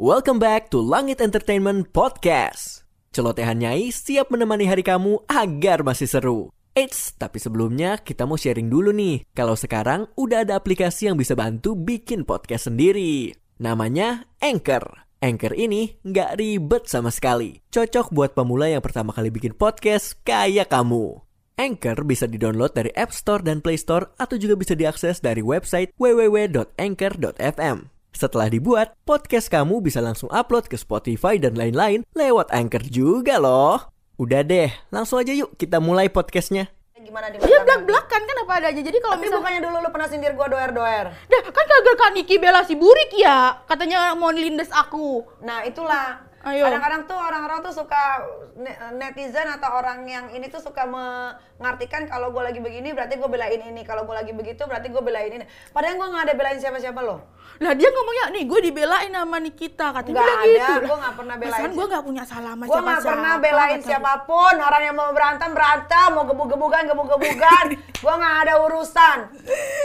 Welcome back to Langit Entertainment Podcast. Celotehan Nyai siap menemani hari kamu agar masih seru. Eits, tapi sebelumnya kita mau sharing dulu nih. Kalau sekarang udah ada aplikasi yang bisa bantu bikin podcast sendiri. Namanya Anchor. Anchor ini nggak ribet sama sekali. Cocok buat pemula yang pertama kali bikin podcast kayak kamu. Anchor bisa didownload dari App Store dan Play Store atau juga bisa diakses dari website www.anchor.fm. Setelah dibuat, podcast kamu bisa langsung upload ke Spotify dan lain-lain lewat Anchor juga loh. Udah deh, langsung aja yuk kita mulai podcastnya. Gimana di Dia belak-belakan kan apa ada aja. Jadi kalau misalnya bukannya dulu lu pernah sindir gua doer-doer. Dah, kan kagak Kak Niki bela si Burik ya. Katanya mau lindes aku. Nah, itulah. Ayo. Kadang-kadang tuh orang-orang tuh suka ne- netizen atau orang yang ini tuh suka mengartikan kalau gue lagi begini berarti gue belain ini, kalau gue lagi begitu berarti gue belain ini. Padahal gue nggak ada belain siapa-siapa loh. Lah dia ngomongnya nih gue dibelain sama Nikita katanya Nggak bilang ada, gitu. gua nggak pernah belain Perasaan gue nggak punya salah sama Gue nggak siapa-siapa, pernah belain siapa pun. Orang yang mau berantem berantem, mau gebuk-gebukan gebuk-gebukan. gue nggak ada urusan.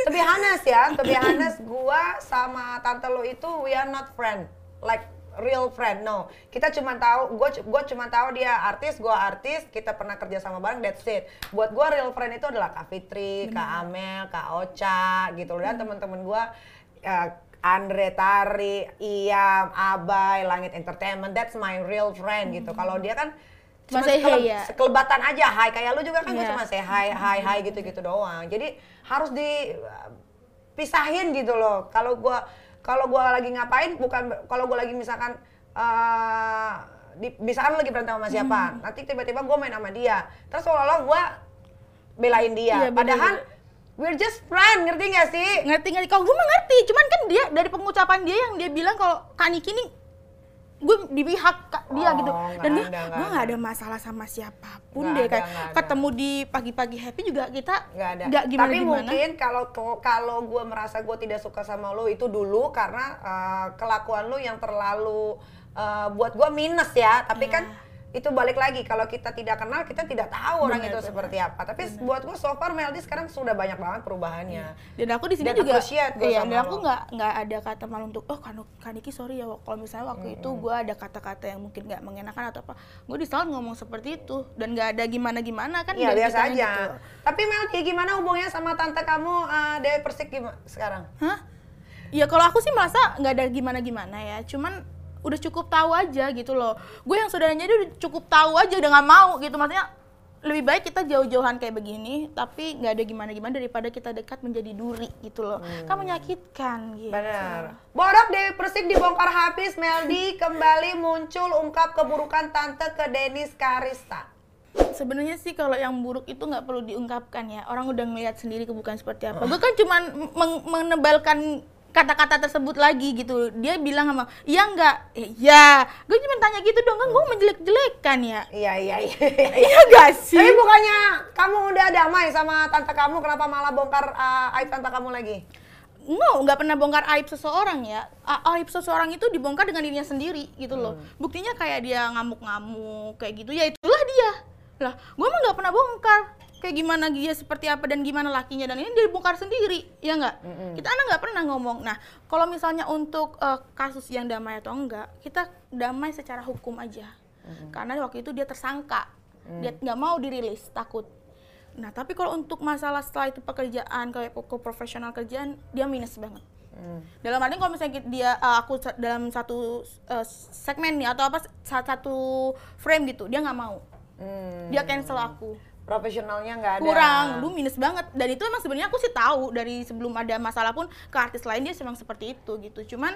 To be honest ya, to be honest, gue sama tante lo itu we are not friend, like real friend. No, kita cuma tahu, gue gue cuma tahu dia artis, gue artis, kita pernah kerja sama bareng, that's it. Buat gue real friend itu adalah Kak Fitri, Kak Amel, Kak Ocha, gitu dan teman-teman gue. ya, Andre Tari, Iam, Abai, Langit Entertainment, that's my real friend gitu. Kalau dia kan Cuma say hey sekele- ya. sekelebatan aja, hai kayak lu juga kan gue Iya. cuma say hi, hi, hi gitu-gitu doang. Jadi harus dipisahin gitu loh. Kalau gua kalau gua lagi ngapain bukan kalau gua lagi misalkan eh di, misalkan lagi berantem sama siapa, Hmm. nanti tiba-tiba gua main sama dia. Terus seolah-olah gua belain dia. Iya, bener, Padahal we're just friend, ngerti gak sih? Ngerti ngerti. Kalau gue mah ngerti, cuman kan dia dari pengucapan dia yang dia bilang kalau Kak Niki nih gue di pihak Kak- dia Oh, gitu dan nggak gue nggak ada. masalah sama siapa pun Nggak deh ada. ketemu di pagi-pagi happy juga kita nggak ada. nggak gimana Tapi gimana mungkin kalau kalau gue merasa gue tidak suka sama lo itu dulu karena uh, kelakuan lo yang terlalu uh, buat gue minus ya. Tapi kan itu balik lagi kalau kita tidak kenal kita tidak tahu orang Benar, itu benar. seperti apa. Tapi buat gue so far Meldi sekarang sudah banyak banget perubahannya. dan aku di sini juga iya sama dan aku nggak nggak ada kata malu untuk oh kan Kaniki sorry ya kalau misalnya waktu itu gue ada kata-kata yang mungkin nggak mengenakan atau apa gue di selalu ngomong seperti itu dan nggak ada gimana gimana kan Iya dari biasa aja. gitu. Tapi Meldi gimana hubungannya sama tante kamu uh, Dewi Persik gimana sekarang? Hah? Ya kalau aku sih merasa nggak ada gimana-gimana ya, cuman udah cukup tahu aja gitu loh. Gue yang saudaranya dia udah cukup tahu aja, udah nggak mau gitu. Maksudnya lebih baik kita jauh-jauhan kayak begini, tapi nggak ada gimana-gimana daripada kita dekat menjadi duri gitu loh. Kan menyakitkan gitu. Benar. Borak Dewi Persik dibongkar habis, Meldi kembali muncul ungkap keburukan tante ke Denis Karista. Sebenarnya sih kalau yang buruk itu nggak perlu diungkapkan ya. Orang udah ngeliat sendiri kebukaan seperti apa. Gue kan cuman menebalkan kata-kata tersebut lagi gitu. Dia bilang sama, iya nggak? Eh, ya. Gue cuma tanya gitu dong, kan gue menjelek-jelekan ya. Iya iya iya. Iya gak sih? Tapi bukannya kamu udah damai sama tante kamu, kenapa malah bongkar uh, aib tante kamu lagi? No, nggak pernah bongkar aib seseorang ya. A- Aib seseorang itu dibongkar dengan dirinya sendiri gitu loh. Buktinya kayak dia ngamuk-ngamuk kayak gitu, ya itulah dia. Lah, gue mah nggak pernah bongkar. Kayak gimana dia seperti apa dan gimana lakinya dan ini dia bongkar sendiri, ya nggak? Kita anak nggak pernah ngomong. Nah, kalau misalnya untuk eh, kasus yang damai atau enggak, kita damai secara hukum aja. Karena waktu itu dia tersangka, dia nggak mau dirilis, takut. Nah, tapi kalau untuk masalah setelah itu pekerjaan kayak pokok profesional kerjaan, dia minus banget. Dalam arti kalau misalnya dia uh, aku dalam satu uh, segmen nih atau apa sa- satu frame gitu, dia nggak mau. Hmm, Dia cancel aku. Profesionalnya nggak ada. Kurang, lu minus banget. Dan itu emang sebenarnya aku sih tahu dari sebelum ada masalah pun ke artis lain dia memang seperti itu gitu. Cuman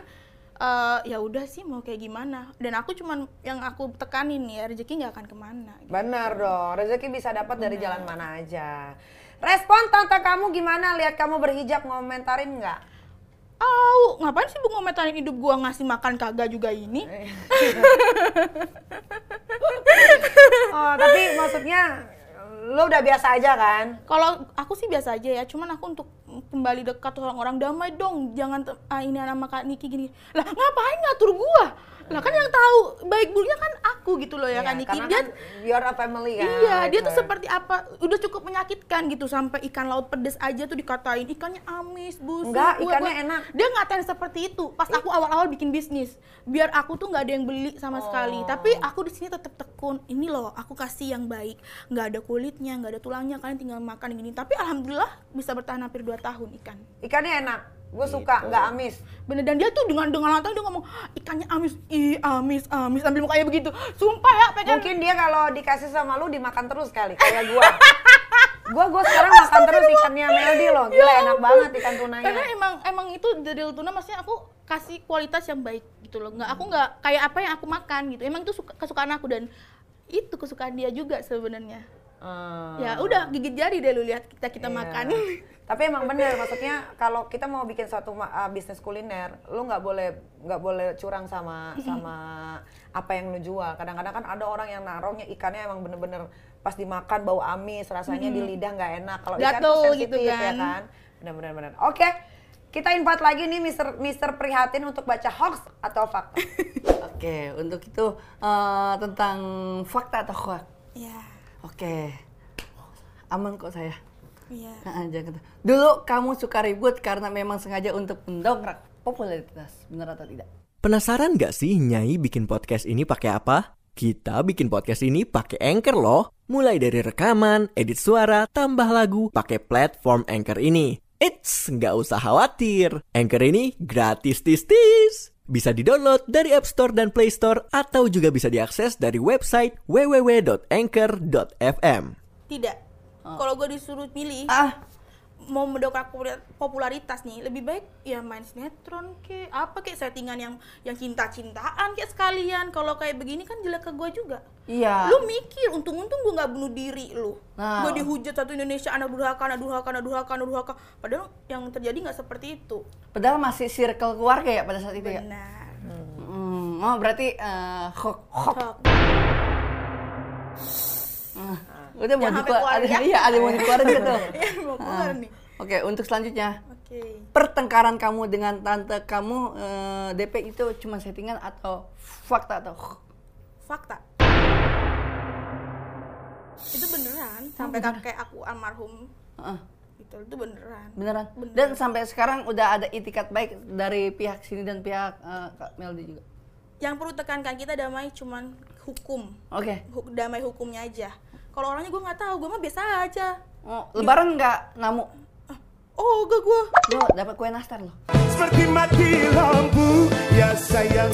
uh, ya udah sih mau kayak gimana. Dan aku cuman yang aku tekanin ya rezeki nggak akan ke mana. gitu. Benar dong, rezeki bisa dapat dari jalan mana aja. Respon tante kamu gimana lihat kamu berhijab ngomentarin nggak? Au, ngapain sih bu ngomentarin hidup gua ngasih makan kagak juga ini? Oh, tapi maksudnya lo udah biasa aja kan? Kalau aku sih biasa aja ya, cuman aku untuk kembali dekat orang-orang damai dong, jangan ah, ini nama Kak Niki gini. Lah ngapain ngatur gua? Lah kan yang tahu baik buruknya kan aku gitu loh ya Iya, kan Niki. Dia kan you're a family kan. Iya, dia tuh gitu. seperti apa? Udah cukup menyakitkan gitu sampai ikan laut pedes aja tuh dikatain ikannya amis, busuk. Enggak, ikannya gua- enak. Dia ngatain seperti itu. Pas aku awal-awal bikin bisnis, biar aku tuh nggak ada yang beli sama sekali. Oh. Tapi aku di sini tetap tekun. Ini loh, aku kasih yang baik. Nggak ada kulitnya, nggak ada tulangnya. Kalian tinggal makan gini. Tapi alhamdulillah bisa bertahan hampir 2 tahun ikan. Ikannya enak. Gue suka, Gitu. nggak amis. Bener dan dia tuh dengan dengan lantang dia ngomong ikannya amis, ih amis amis ambil mukanya begitu. Sumpah ya pengen Mungkin dia kalau dikasih sama lu dimakan terus kali, kayak gua. gua gua sekarang makan terus ikannya Meldi loh. Gila enak banget ikan tunanya. Ya karena emang emang itu dari tuna maksudnya aku kasih kualitas yang baik gitu loh nggak aku nggak kayak apa yang aku makan gitu emang itu suka, kesukaan aku dan itu kesukaan dia juga sebenarnya Hmm. ya udah gigit jari deh lu lihat kita kita Iya. makan Tapi emang bener, maksudnya kalau kita mau bikin suatu uh, bisnis kuliner, lu nggak boleh nggak boleh curang sama sama apa yang lu jual. Kadang-kadang kan ada orang yang naruhnya ikannya emang bener-bener pas dimakan bau amis, rasanya di lidah nggak enak. Kalau ikan tuh sensitif gitu ya kan. kan. Bener-bener bener. Oke, kita invite lagi nih Mister Mister Prihatin untuk baca hoax atau fakta. Oke, untuk itu eh, tentang fakta atau hoax. ya Oke, aman kok saya. iya Nah, jangan. Dulu kamu suka ribut karena memang sengaja untuk mendongkrak popularitas, benar atau tidak? Penasaran gak sih Nyai bikin podcast ini pakai apa? Kita bikin podcast ini pakai Anchor loh. Mulai dari rekaman, edit suara, tambah lagu, pakai platform Anchor ini. Eits, nggak usah khawatir. Anchor ini gratis tis-tis. Bisa didownload dari App Store dan Play Store atau juga bisa diakses dari website www.anchor.fm. tidak. Kalau gue disuruh milih Ah, mau mendongkrak popula- popularitas nih lebih baik ya main sinetron ke apa kayak settingan yang yang cinta-cintaan kayak sekalian kalau kayak begini kan jelek ke gue juga iya. lu mikir untung-untung gue nggak bunuh diri lu Nah. gue dihujat satu Indonesia anak durhaka anak durhaka anak durhaka anak durhaka padahal yang terjadi nggak seperti itu Padahal masih circle keluarga ya pada saat itu ya. benar Hmm, oh berarti eh, hoax. hoax. Ah, udah mau Jangan sampai dikeluar, keluar ada, ya. iya ada mau dikeluarin gitu. Iya, mau keluar nih Oke, untuk selanjutnya oke pertengkaran kamu dengan tante kamu eh, DP itu cuma settingan atau fakta atau fakta itu beneran sampai kakek aku almarhum Heeh. itu itu beneran Beneran. Beneran. Dan sampai sekarang udah ada itikat baik dari pihak sini dan pihak eh, Kak Meldi juga. yang perlu tekankan kita damai cuman hukum Oke. Hu- damai hukumnya aja kalau orangnya gue nggak tahu gue mah biasa aja Oh, lebaran nggak ngamuk? oh gak gue Lo dapat kue nastar lo. Seperti mati lampu Ya sayang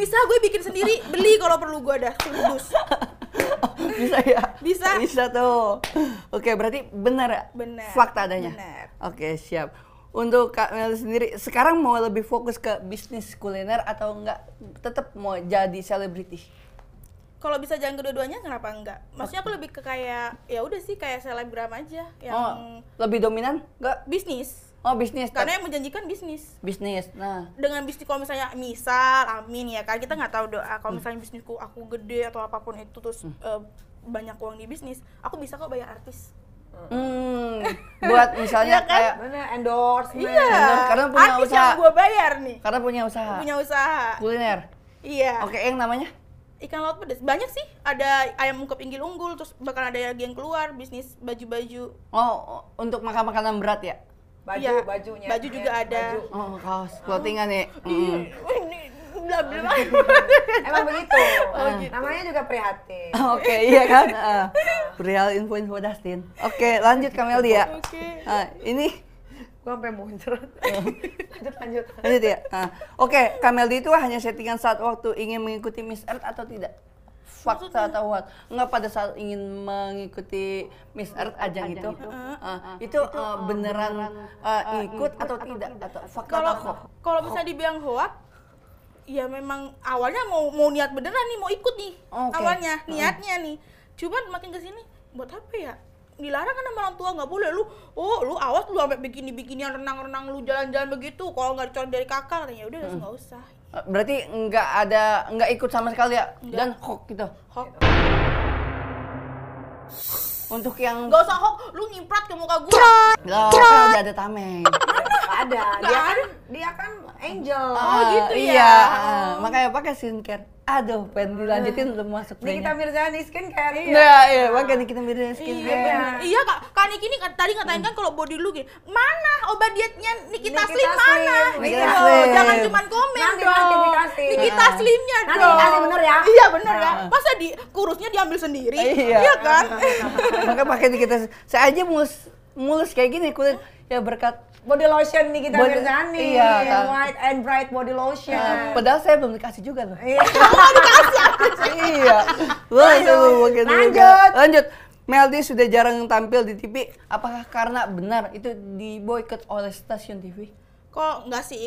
bisa gue bikin sendiri beli kalau perlu gue dah kudus Bisa ya? Bisa. Bisa tuh. Oke, berarti benar ya? Benar. Fakta adanya. Benar. Oke, siap. Untuk Kak Meldi sendiri, sekarang mau lebih fokus ke bisnis kuliner atau enggak tetap mau jadi selebriti? kalau bisa jangan kedua-duanya kenapa enggak maksudnya aku lebih ke kayak ya udah sih kayak selebgram aja yang Oh, lebih dominan? Enggak. bisnis Oh, bisnis. karena yang menjanjikan bisnis bisnis. Nah, dengan bisnis kalau misalnya misal amin ya kan kita nggak tahu doa Hmm. kalau misalnya bisnisku aku gede atau apa pun itu terus eh, banyak uang di bisnis aku bisa kok bayar artis hmm, buat misalnya Iya kan? kayak Bener endorsement. iya Endorse, karena punya artis usaha. yang gue bayar nih karena punya usaha punya usaha kuliner. iya Oke, yang namanya? ikan laut pedas banyak sih ada ayam ungkep inggil unggul terus bakal ada lagi yang keluar bisnis baju-baju Oh, untuk makan makanan berat ya? Baju, Iya, bajunya. baju juga Iya, ada. baju. Oh, kaos clothingan ya. Mm. ini bla bla bla. Emang begitu. Oh, gitu. Namanya juga prihatin. Oke, iya kan? Uh, Real info-info Dustin. Oke, lanjut Kameldi ya. Oke. Ah, ini Gua sampai muncrat. lanjut lanjut. lanjut ya. Ah, Oke, Kameldi itu hanya settingan saat waktu ingin mengikuti Miss Earth atau tidak? Fakta atau what? Enggak pada saat ingin mengikuti Miss Earth ajang itu. Ah, itu eh, beneran eh, ikut atau tidak atau fakta Kalau atau hoax? kalau misalnya dibilang hoax ya memang awalnya mau mau niat beneran nih mau ikut nih Oke. awalnya niatnya nih cuman makin ke sini buat apa ya dilarang kan sama orang tua nggak boleh lu oh lu awas lu sampai begini beginian renang renang lu jalan-jalan begitu kalau nggak dicolong dari kakak katanya udah nggak usah Eh, Berarti enggak ada enggak ikut sama sekali ya dan hoax gitu. hoax Untuk yang nggak usah hoax lu nyimprat ke muka gua Loh, kan udah ada tameng. ada. Dia kan dia kan angel. Oh, gitu ya? Iya, Oh. ah, makanya pakai skincare. Aduh, pengen dilanjutin belum masuk Nikita kayaknya. Mirzani skincare. Nah, iya, pakai Nikita Mirzani Iya, skincare. benar. iya kak, kak Niki ini kan- tadi ngatain kan kalau body lu gini, mana obat dietnya Nikita, Nikita Slim mana? Slim, Gitu Nikita loh, Slim. jangan cuman komen Nanti, dong. nanti dikasih. Nikita. Slimnya Nanti dong. dikasih, bener ya? Iya bener ya. Masa di kurusnya diambil sendiri? Iya. kan? Maka pakai Nikita. Saya aja mulus mulus kayak gini kulit ya berkat Body lotion Nikita Body- Mirzani. iya, kan. White and bright body lotion. Nah, padahal saya belum dikasih juga loh. Iya. iya. Wah, itu mungkin juga. Lanjut. Lanjut. Meldi sudah jarang tampil di TV. Apakah karena benar itu diboykot oleh stasiun TV? Kok enggak sih?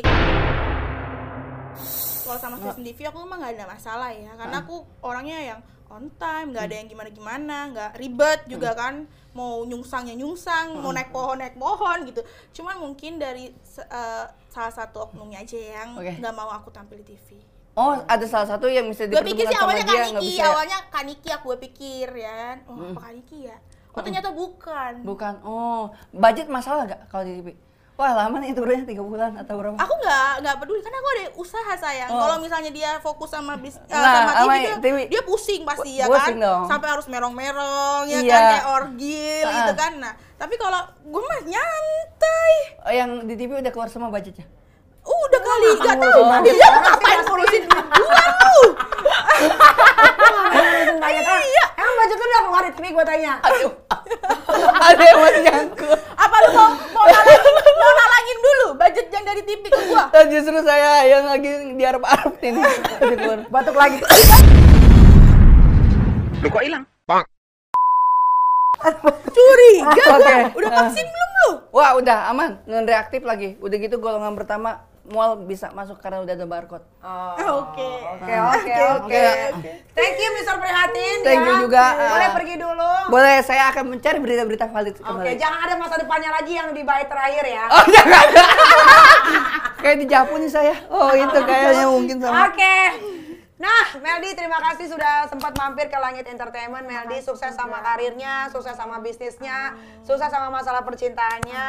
Kalau sama stasiun TV aku emang nggak ada masalah ya, karena aku orangnya yang on time, nggak ada yang gimana-gimana, nggak ribet juga kan, mau nyungsangnya nyungsang, mau naik pohon naik pohon gitu. Cuman mungkin dari eh, salah satu oknumnya aja yang nggak mau aku tampil di TV. Oh, ada salah satu yang bisa Gue pikir sih dipertemukan sama awalnya dia Kak nggak Niki, bisa. ya? awalnya Kak Niki aku pikir ya kan, oh apa Kak Niki ya? Oh ternyata bukan. Bukan. Oh, budget masalah nggak kalau di TV? Wah, lama nih turunnya tiga bulan atau berapa? Aku nggak nggak peduli karena aku ada usaha sayang. Oh. Kalau misalnya dia fokus sama bis, eh, Nah, sama TV, dia, TV. dia pusing pasti ya Pusing kan. dong. Sampai harus merong-merong ya Iya. kan kayak orgil gitu Ah. kan. Nah, tapi kalau gue mah nyantai. Oh, yang di TV udah keluar semua budgetnya? Udah kali nggak tahu. Dia sih, ngapain ngurusin gua lu? Iya. Emang budget lu udah keluar di TV gue tanya. Aduh. ada yang masih nyangkut. Apa lu mau mau mau dulu budget yang dari TV ke gua? Dan justru saya yang lagi diarep-arep ini. Udah. Batuk lagi. Lu kok hilang? Curiga gua. Oke. Udah Ah. vaksin belum lu? Wah, udah aman. Non reaktif lagi. Udah gitu golongan pertama mual bisa masuk karena udah ada barcode. Oh, Oke. Oke, oke, oke. Oke. Thank you Mr. Prihatin Thank ya. you juga. Boleh Ah. pergi dulu. Boleh, saya akan mencari berita-berita valid Oke, kembali. jangan ada masa depannya lagi yang di bait terakhir ya. Oh, jangan. Kayak di Japun nih saya. Oh, itu kayaknya mungkin sama. Oke. Nah, Meldi terima kasih sudah sempat mampir ke Langit Entertainment. Meldi sukses sama karirnya, sukses sama bisnisnya, sukses sama masalah percintaannya.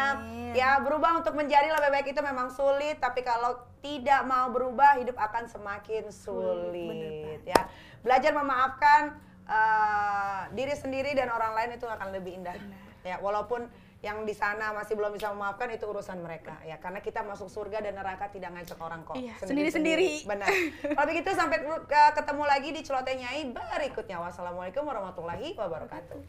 Ya, berubah untuk menjadi lebih baik itu memang sulit, tapi kalau tidak mau berubah, hidup akan semakin sulit. Ya, belajar memaafkan eh, diri sendiri dan orang lain itu akan lebih indah. Ya, walaupun yang di sana masih belum bisa memaafkan itu urusan mereka ya. Karena kita masuk surga dan neraka tidak ngajak orang kok. Iya, Oh, sendiri-sendiri. benar. Kalau begitu sampai ke- ketemu lagi di celoteh nyai berikutnya. Wassalamualaikum warahmatullahi wabarakatuh